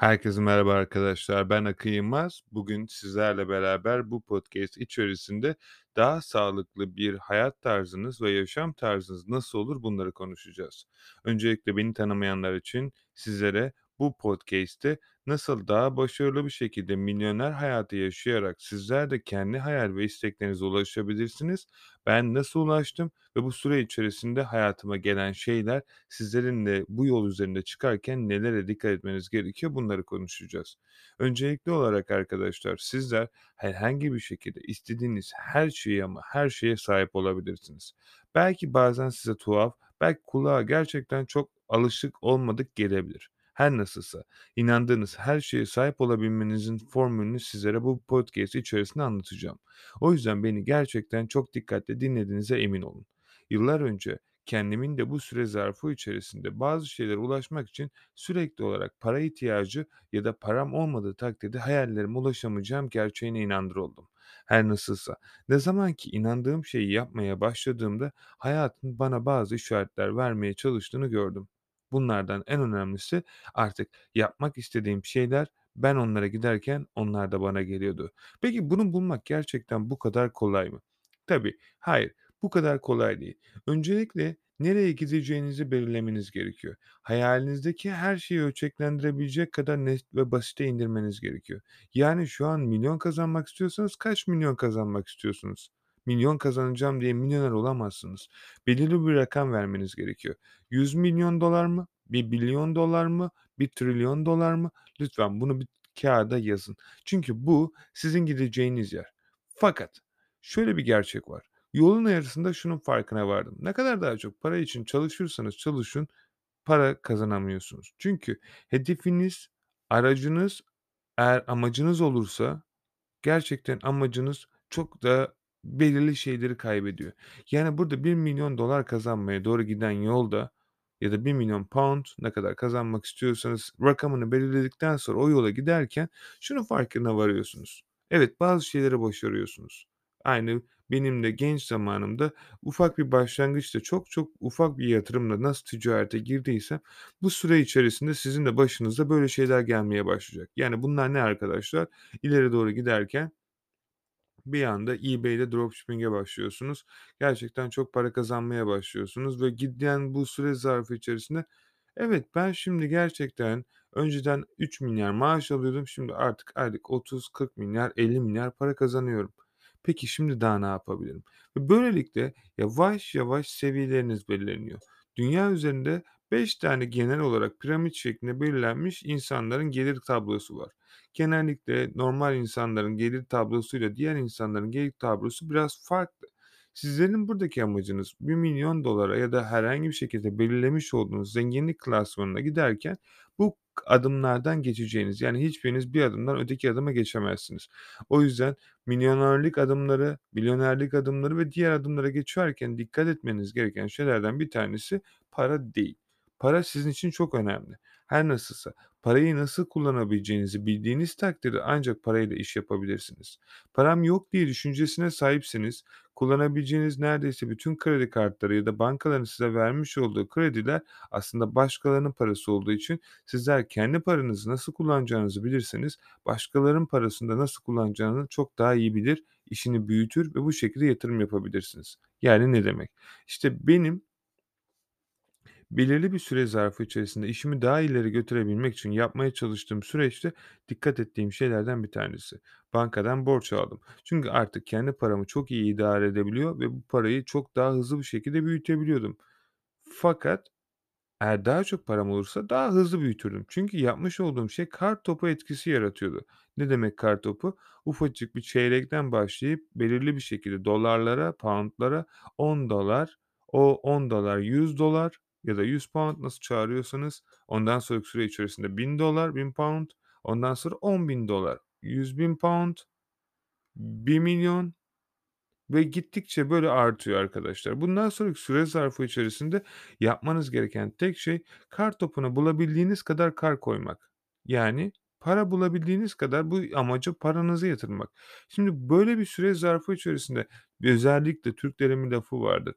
Herkese merhaba arkadaşlar. Ben Akın Yılmaz. Bugün sizlerle beraber bu podcast içerisinde daha sağlıklı bir hayat tarzınız ve yaşam tarzınız nasıl olur bunları konuşacağız. Öncelikle beni tanımayanlar için sizlere bu podcast'te nasıl daha başarılı bir şekilde milyoner hayatı yaşayarak sizler de kendi hayal ve isteklerinize ulaşabilirsiniz. Ben nasıl ulaştım ve bu süre içerisinde hayatıma gelen şeyler sizlerin de bu yol üzerinde çıkarken nelere dikkat etmeniz gerekiyor bunları konuşacağız. Öncelikli olarak arkadaşlar sizler herhangi bir şekilde istediğiniz her şeyi ama her şeye sahip olabilirsiniz. Belki bazen size tuhaf, belki kulağa gerçekten çok alışık olmadık gelebilir. Her nasılsa inandığınız her şeye sahip olabilmenizin formülünü sizlere bu podcast içerisinde anlatacağım. O yüzden beni gerçekten çok dikkatle dinlediğinize emin olun. Yıllar önce kendimin de bu süre zarfı içerisinde bazı şeylere ulaşmak için sürekli olarak para ihtiyacı ya da param olmadığı takdirde hayallerime ulaşamayacağım gerçeğine inandır oldum. Her nasılsa ne zaman ki inandığım şeyi yapmaya başladığımda hayatın bana bazı işaretler vermeye çalıştığını gördüm. Bunlardan en önemlisi artık yapmak istediğim şeyler ben onlara giderken onlar da bana geliyordu. Peki bunu bulmak gerçekten bu kadar kolay mı? Tabii, hayır, bu kadar kolay değil. Öncelikle nereye gideceğinizi belirlemeniz gerekiyor. Hayalinizdeki her şeyi ölçeklendirebilecek kadar net ve basite indirmeniz gerekiyor. Yani şu an milyon kazanmak istiyorsanız kaç milyon kazanmak istiyorsunuz? Milyon kazanacağım diye milyoner olamazsınız. Belirli bir rakam vermeniz gerekiyor. 100 milyon dolar mı? Bir milyon dolar mı? Bir trilyon dolar mı? Lütfen bunu bir kağıda yazın. Çünkü bu sizin gideceğiniz yer. Fakat şöyle bir gerçek var. Yolun yarısında şunun farkına vardım. Ne kadar daha çok para için çalışırsanız çalışın, para kazanamıyorsunuz. Çünkü hedefiniz, aracınız eğer amacınız olursa gerçekten amacınız çok da belirli şeyleri kaybediyor. Yani burada $1.000.000 kazanmaya doğru giden yolda ya da £1.000.000 ne kadar kazanmak istiyorsanız rakamını belirledikten sonra o yola giderken şunun farkına varıyorsunuz. Evet, bazı şeyleri başarıyorsunuz. Aynı benim de genç zamanımda ufak bir başlangıçta çok çok ufak bir yatırımla nasıl ticarete girdiysem bu süre içerisinde sizin de başınıza böyle şeyler gelmeye başlayacak. Yani bunlar ne arkadaşlar? İleri doğru giderken bir anda eBay'de dropshipping'e başlıyorsunuz. Gerçekten çok para kazanmaya başlıyorsunuz ve giden bu süre zarfı içerisinde evet ben şimdi gerçekten önceden $3.000.000 maaş alıyordum. Şimdi artık aylık $30-40.000.000, $50.000.000 para kazanıyorum. Peki şimdi daha ne yapabilirim? Ve böylelikle yavaş yavaş seviyeleriniz belirleniyor. Dünya üzerinde 5 tane genel olarak piramit şeklinde belirlenmiş insanların gelir tablosu var. Genellikle normal insanların gelir tablosuyla diğer insanların gelir tablosu biraz farklı. Sizlerin buradaki amacınız $1.000.000'a ya da herhangi bir şekilde belirlemiş olduğunuz zenginlik klasmanına giderken bu adımlardan geçeceğiniz, yani hiçbiriniz bir adımdan öteki adıma geçemezsiniz. O yüzden milyonerlik adımları, milyonerlik adımları ve diğer adımlara geçerken dikkat etmeniz gereken şeylerden bir tanesi para değil. Para sizin için çok önemli. Her nasılsa parayı nasıl kullanabileceğinizi bildiğiniz takdirde ancak parayla iş yapabilirsiniz. Param yok diye düşüncesine sahipseniz kullanabileceğiniz neredeyse bütün kredi kartları ya da bankaların size vermiş olduğu krediler aslında başkalarının parası olduğu için sizler kendi paranızı nasıl kullanacağınızı bilirseniz başkalarının parasını da nasıl kullanacağını çok daha iyi bilir, işini büyütür ve bu şekilde yatırım yapabilirsiniz. Yani ne demek? İşte benim belirli bir süre zarfı içerisinde işimi daha ileri götürebilmek için yapmaya çalıştığım süreçte dikkat ettiğim şeylerden bir tanesi. Bankadan borç aldım. Çünkü artık kendi paramı çok iyi idare edebiliyor ve bu parayı çok daha hızlı bir şekilde büyütebiliyordum. Fakat eğer daha çok param olursa daha hızlı büyütürdüm. Çünkü yapmış olduğum şey kartopu etkisi yaratıyordu. Ne demek kartopu? Ufacık bir çeyrekten başlayıp belirli bir şekilde dolarlara, pound'lara $10, o $10 $100 ya da £100 nasıl çağırıyorsanız ondan sonraki süre içerisinde $1000, £1000, ondan sonra $10.000, £100.000, $1.000.000 ve gittikçe böyle artıyor arkadaşlar. Bundan sonraki süre zarfı içerisinde yapmanız gereken tek şey kartopuna bulabildiğiniz kadar kar koymak. Yani para bulabildiğiniz kadar bu amaca paranızı yatırmak. Şimdi böyle bir süre zarfı içerisinde özellikle Türklerin bir lafı vardır.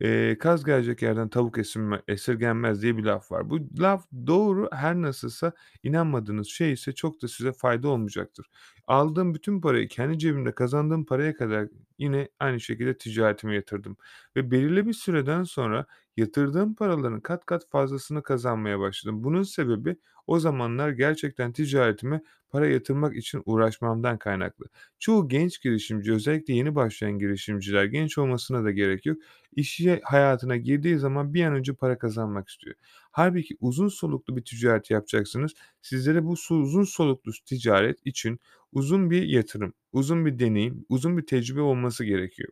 Eee, "Kaz gelecek yerden tavuk esinme esirgenmez." diye bir laf var. Bu laf doğru her nasılsa inanmadığınız şey ise çok da size fayda olmayacaktır. Aldığım bütün parayı kendi cebimde kazandığım paraya kadar yine aynı şekilde ticaretime yatırdım ve belirli bir süreden sonra yatırdığım paraların kat kat fazlasını kazanmaya başladım. Bunun sebebi o zamanlar gerçekten ticaretime para yatırmak için uğraşmamdan kaynaklı. Çoğu genç girişimci, özellikle yeni başlayan girişimciler, genç olmasına da gerek yok, işi hayatına girdiği zaman bir an önce para kazanmak istiyor. Hâlbuki uzun soluklu bir ticaret yapacaksınız. Sizlere bu uzun soluklu ticaret için uzun bir yatırım, uzun bir deneyim, uzun bir tecrübe olması gerekiyor.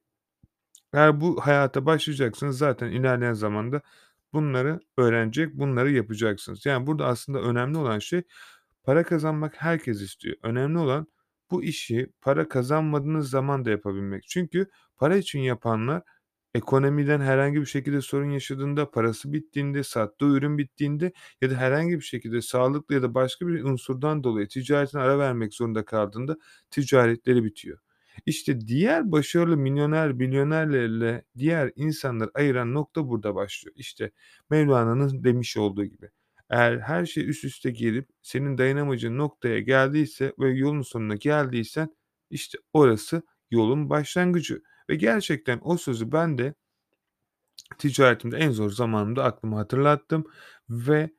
Eğer bu hayata başlayacaksınız zaten ilerleyen zamanda bunları öğrenecek, bunları yapacaksınız. Yani burada aslında önemli olan şey para kazanmak herkes istiyor. Önemli olan bu işi para kazanmadığınız zaman da yapabilmek. Çünkü para için yapanlar ekonomiden herhangi bir şekilde sorun yaşadığında, parası bittiğinde, sattığı ürün bittiğinde ya da herhangi bir şekilde sağlıklı ya da başka bir unsurdan dolayı ticaretine ara vermek zorunda kaldığında ticaretleri bitiyor. İşte diğer başarılı milyoner, milyonerlerle diğer insanları ayıran nokta burada başlıyor. İşte Mevlana'nın demiş olduğu gibi. Eğer her şey üst üste gelip senin dayanamayacağın noktaya geldiyse ve yolun sonuna geldiysen işte orası yolun başlangıcı ve gerçekten o sözü ben de ticaretimde en zor zamanımda aklıma hatırlattım ve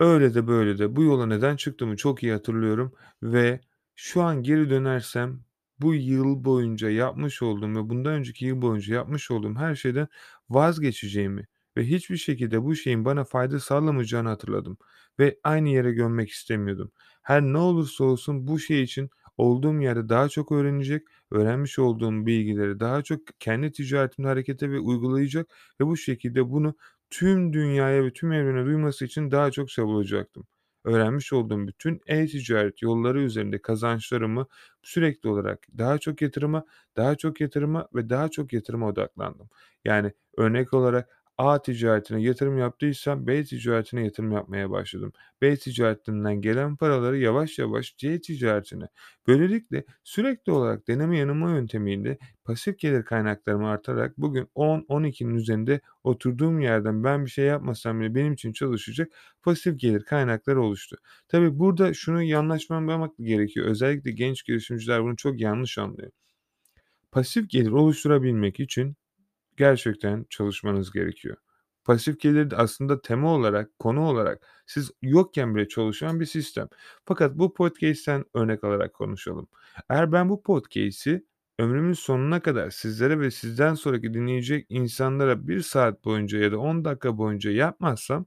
öyle de böyle de bu yola neden çıktığımı çok iyi hatırlıyorum ve şu an geri dönersem bu yıl boyunca yapmış olduğum ve bundan önceki yıl boyunca yapmış olduğum her şeyden vazgeçeceğimi ve hiçbir şekilde bu şeyin bana fayda sağlamayacağını hatırladım ve aynı yere gömmek istemiyordum. Her ne olursa olsun bu şey için olduğum yerde daha çok öğrenecek, öğrenmiş olduğum bilgileri daha çok kendi ticaretimde harekete ve uygulayacak ve bu şekilde bunu tüm dünyaya ve tüm evrene duyması için daha çok çabalayacaktım. Öğrenmiş olduğum bütün e-ticaret yolları üzerinde kazançlarımı sürekli olarak daha çok yatırıma, daha çok yatırıma ve daha çok yatırıma odaklandım. Yani örnek olarak A ticaretine yatırım yaptıysam B ticaretine yatırım yapmaya başladım. B ticaretinden gelen paraları yavaş yavaş C ticaretine. Böylelikle sürekli olarak deneme yanılma yöntemiyle pasif gelir kaynaklarımı artarak bugün 10-12'nin üzerinde oturduğum yerden ben bir şey yapmasam bile benim için çalışacak pasif gelir kaynakları oluştu. Tabii burada şunu yanlış anlamamak gerekiyor. Özellikle genç girişimciler bunu çok yanlış anlıyor. Pasif gelir oluşturabilmek için gerçekten çalışmanız gerekiyor. Pasif gelir de aslında tema olarak, konu olarak siz yokken bile çalışan bir sistem. Fakat bu podcast'ten örnek alarak konuşalım. Eğer ben bu podcast'i ömrümün sonuna kadar sizlere ve sizden sonraki dinleyecek insanlara 1 saat boyunca ya da 10 dakika boyunca yapmazsam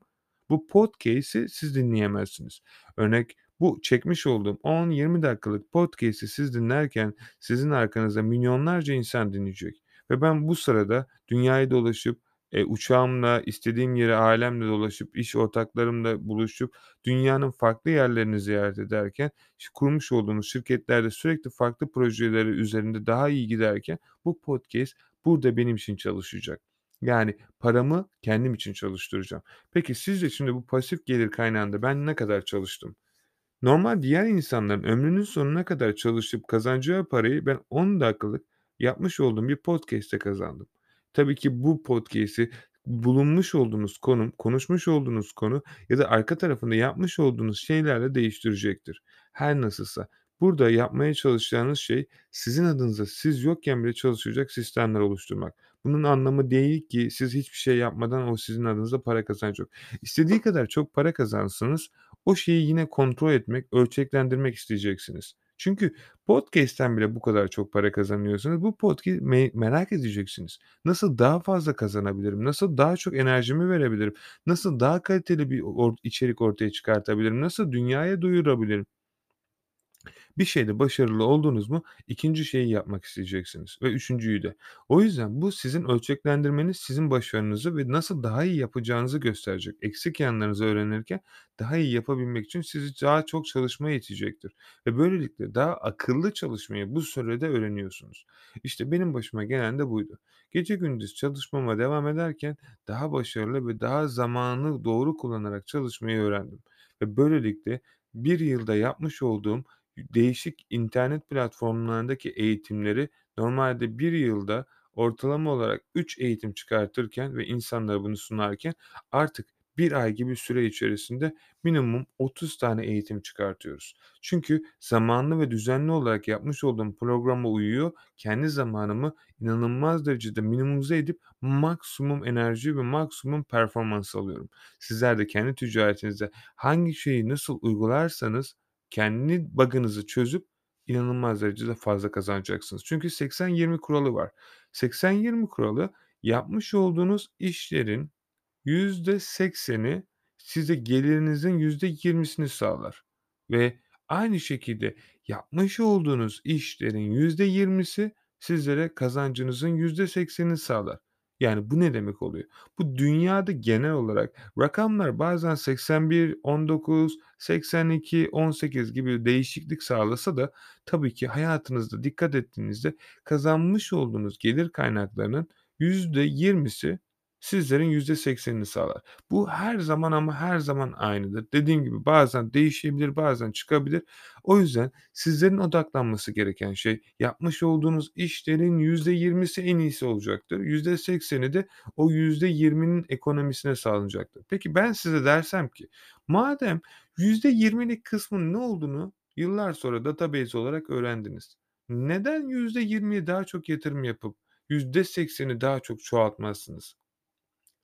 bu podcast'i siz dinleyemezsiniz. Örnek bu çekmiş olduğum 10-20 dakikalık podcast'i siz dinlerken sizin arkanızda milyonlarca insan dinleyecek ve ben bu sırada dünyayı dolaşıp, eee, uçağımla istediğim yere ailemle dolaşıp, iş ortaklarımla buluşup dünyanın farklı yerlerini ziyaret ederken, kurmuş olduğumuz şirketlerde sürekli farklı projeleri üzerinde daha iyi giderken bu podcast burada benim için çalışacak. Yani paramı kendim için çalıştıracağım. Peki sizce şimdi bu pasif gelir kaynağında ben ne kadar çalıştım? Normal diğer insanların ömrünün sonuna kadar çalışıp kazanacağı parayı ben 10 dakikalık yapmış olduğum bir podcast'te kazandım. Tabii ki bu podcast'i bulunmuş olduğunuz konum, konuşmuş olduğunuz konu ya da arka tarafında yapmış olduğunuz şeylerle değiştirecektir. Her nasılsa. Burada yapmaya çalışacağınız şey sizin adınıza siz yokken bile çalışacak sistemler oluşturmak. Bunun anlamı değil ki siz hiçbir şey yapmadan o sizin adınıza para kazanacak. İstediği kadar çok para kazansınız, o şeyi yine kontrol etmek, ölçeklendirmek isteyeceksiniz. Çünkü podcast'ten bile bu kadar çok para kazanıyorsanız bu podcast me merak edeceksiniz. Nasıl daha fazla kazanabilirim? Nasıl daha çok enerjimi verebilirim? Nasıl daha kaliteli bir or içerik ortaya çıkartabilirim? Nasıl dünyaya duyurabilirim? Bir şeyde başarılı oldunuz mu 2'nci şeyi yapmak isteyeceksiniz ve 3'üncüyü de. O yüzden bu sizin ölçeklendirmeniz sizin başarınızı ve nasıl daha iyi yapacağınızı gösterecek. Eksik yanlarınızı öğrenirken daha iyi yapabilmek için sizi daha çok çalışmaya itecektir ve böylelikle daha akıllı çalışmayı bu sürede öğreniyorsunuz. İşte benim başıma gelen de buydu. Gece gündüz çalışmama devam ederken daha başarılı ve daha zamanı doğru kullanarak çalışmayı öğrendim ve böylelikle bir yılda yapmış olduğum değişik internet platformlarındaki eğitimleri normalde bir yılda ortalama olarak 3 eğitim çıkartırken ve insanlara bunu sunarken artık 1 ay gibi süre içerisinde minimum 30 tane eğitim çıkartıyoruz. Çünkü zamanlı ve düzenli olarak yapmış olduğum programa uyuyor. Kendi zamanımı inanılmaz derecede minimize edip maksimum enerji ve maksimum performans alıyorum. Sizler de kendi ticaretinizde hangi şeyi nasıl uygularsanız kendi bug'ınızı çözüp inanılmaz derecede fazla kazanacaksınız. Çünkü 80-20 kuralı var. 80-20 kuralı yapmış olduğunuz işlerin %80'i size gelirinizin %20'sini sağlar ve aynı şekilde yapmış olduğunuz işlerin %20'si sizlere kazancınızın %80'ini sağlar. Yani bu ne demek oluyor? Bu dünyada genel olarak rakamlar bazen 81, 19, 82, 18 gibi değişiklik sağlasa da tabii ki hayatınızda dikkat ettiğinizde kazanmış olduğunuz gelir kaynaklarının %20'si sizlerin %80'ini sağlar. Bu her zaman ama her zaman aynıdır. Dediğim gibi bazen değişebilir, bazen çıkabilir. O yüzden sizlerin odaklanması gereken şey yapmış olduğunuz işlerin %20'si en iyisi olacaktır. %80'i de o %20'nin ekonomisine sağlanacaktır. Peki ben size dersem ki madem %20'lik kısmın ne olduğunu yıllar sonra database olarak öğrendiniz. Neden %20'ye daha çok yatırım yapıp %80'i daha çok çoğaltmazsınız?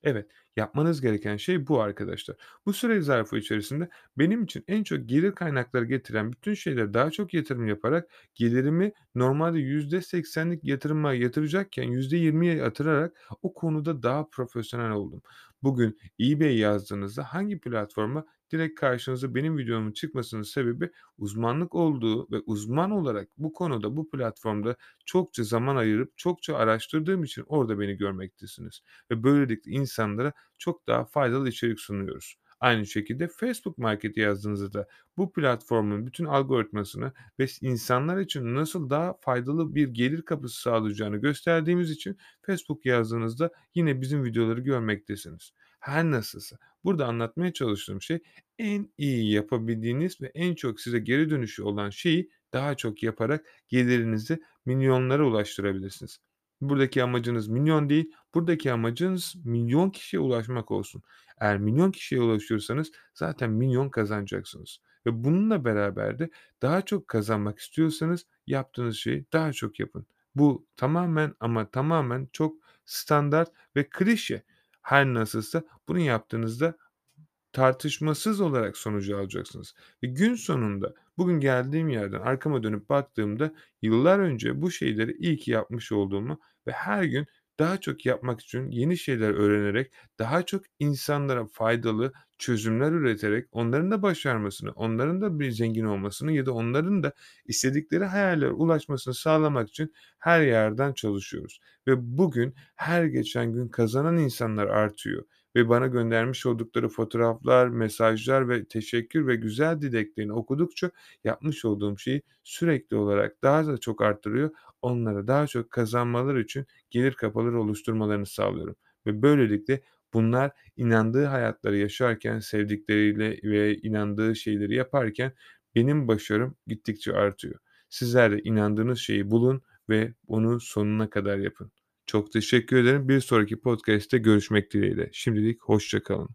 Evet, yapmanız gereken şey bu arkadaşlar. Bu süre zarfı içerisinde benim için en çok gelir kaynakları getiren bütün şeylere daha çok yatırım yaparak gelirimi normalde %80'lik yatırıma yatıracakken %20'ye yatırarak o konuda daha profesyonel oldum. Bugün eBay yazdığınızda hangi platforma direkt karşınıza benim videomun çıkmasının sebebi uzmanlık olduğu ve uzman olarak bu konuda bu platformda çokça zaman ayırıp çokça araştırdığım için orada beni görmektesiniz ve böylelikle insanlara çok daha faydalı içerik sunuyoruz. Aynı şekilde Facebook Market yazdığınızda da bu platformun bütün algoritmasını ve insanlar için nasıl daha faydalı bir gelir kapısı sağlayacağını gösterdiğimiz için Facebook yazdığınızda yine bizim videoları görmektesiniz. Her nasılsa burada anlatmaya çalıştığım şey en iyi yapabildiğiniz ve en çok size geri dönüşü olan şeyi daha çok yaparak gelirinizi milyonlara ulaştırabilirsiniz. Buradaki amacınız milyon değil, buradaki amacınız milyon kişiye ulaşmak olsun. Eğer milyon kişiye ulaşıyorsanız zaten milyon kazanacaksınız ve bununla beraber de daha çok kazanmak istiyorsanız yaptığınız şeyi daha çok yapın. Bu tamamen ama tamamen çok standart ve klişe. Her nasılsa bunu yaptığınızda tartışmasız olarak sonucu alacaksınız ve gün sonunda bugün geldiğim yerden arkama dönüp baktığımda yıllar önce bu şeyleri iyi ki yapmış olduğumu ve her gün daha çok yapmak için yeni şeyler öğrenerek, daha çok insanlara faydalı çözümler üreterek onların da başarmasını, onların da bir zengin olmasını ya da onların da istedikleri hayallere ulaşmasını sağlamak için her yerden çalışıyoruz. Ve bugün her geçen gün kazanan insanlar artıyor ve bana göndermiş oldukları fotoğraflar, mesajlar ve teşekkür ve güzel dileklerini okudukça yapmış olduğum şeyi sürekli olarak daha da çok arttırıyor. Onlara daha çok kazanmaları için gelir kapıları oluşturmalarını sağlıyorum ve böylelikle bunlar inandığı hayatları yaşarken, sevdikleriyle ve inandığı şeyleri yaparken benim başarım gittikçe artıyor. Sizler de inandığınız şeyi bulun ve onu sonuna kadar yapın. Çok teşekkür ederim. Bir sonraki podcast'te görüşmek dileğiyle. Şimdilik hoşça kalın.